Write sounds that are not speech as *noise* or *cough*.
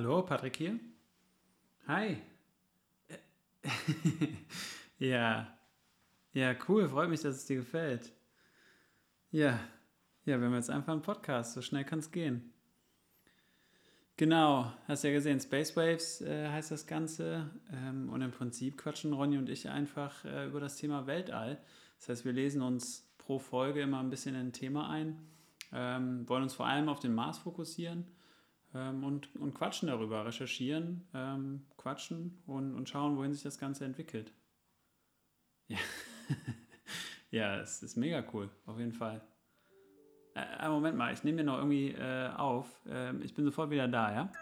Hallo, Patrick hier. Hi. *laughs* ja. Ja, cool, freut mich, dass es dir gefällt. Ja. Ja, wir haben jetzt einfach einen Podcast, so schnell kann es gehen. Genau, hast ja gesehen, Space Waves äh, heißt das Ganze. Ähm, und im Prinzip quatschen Ronny und ich einfach äh, über das Thema Weltall. Das heißt, wir lesen uns pro Folge immer ein bisschen in ein Thema ein, ähm, wollen uns vor allem auf den Mars fokussieren ähm, und, und quatschen darüber, recherchieren, ähm, quatschen und, und schauen, wohin sich das Ganze entwickelt. Ja, *laughs* ja es ist mega cool, auf jeden Fall. Äh, Moment mal, ich nehme mir noch irgendwie äh, auf. Äh, ich bin sofort wieder da, ja?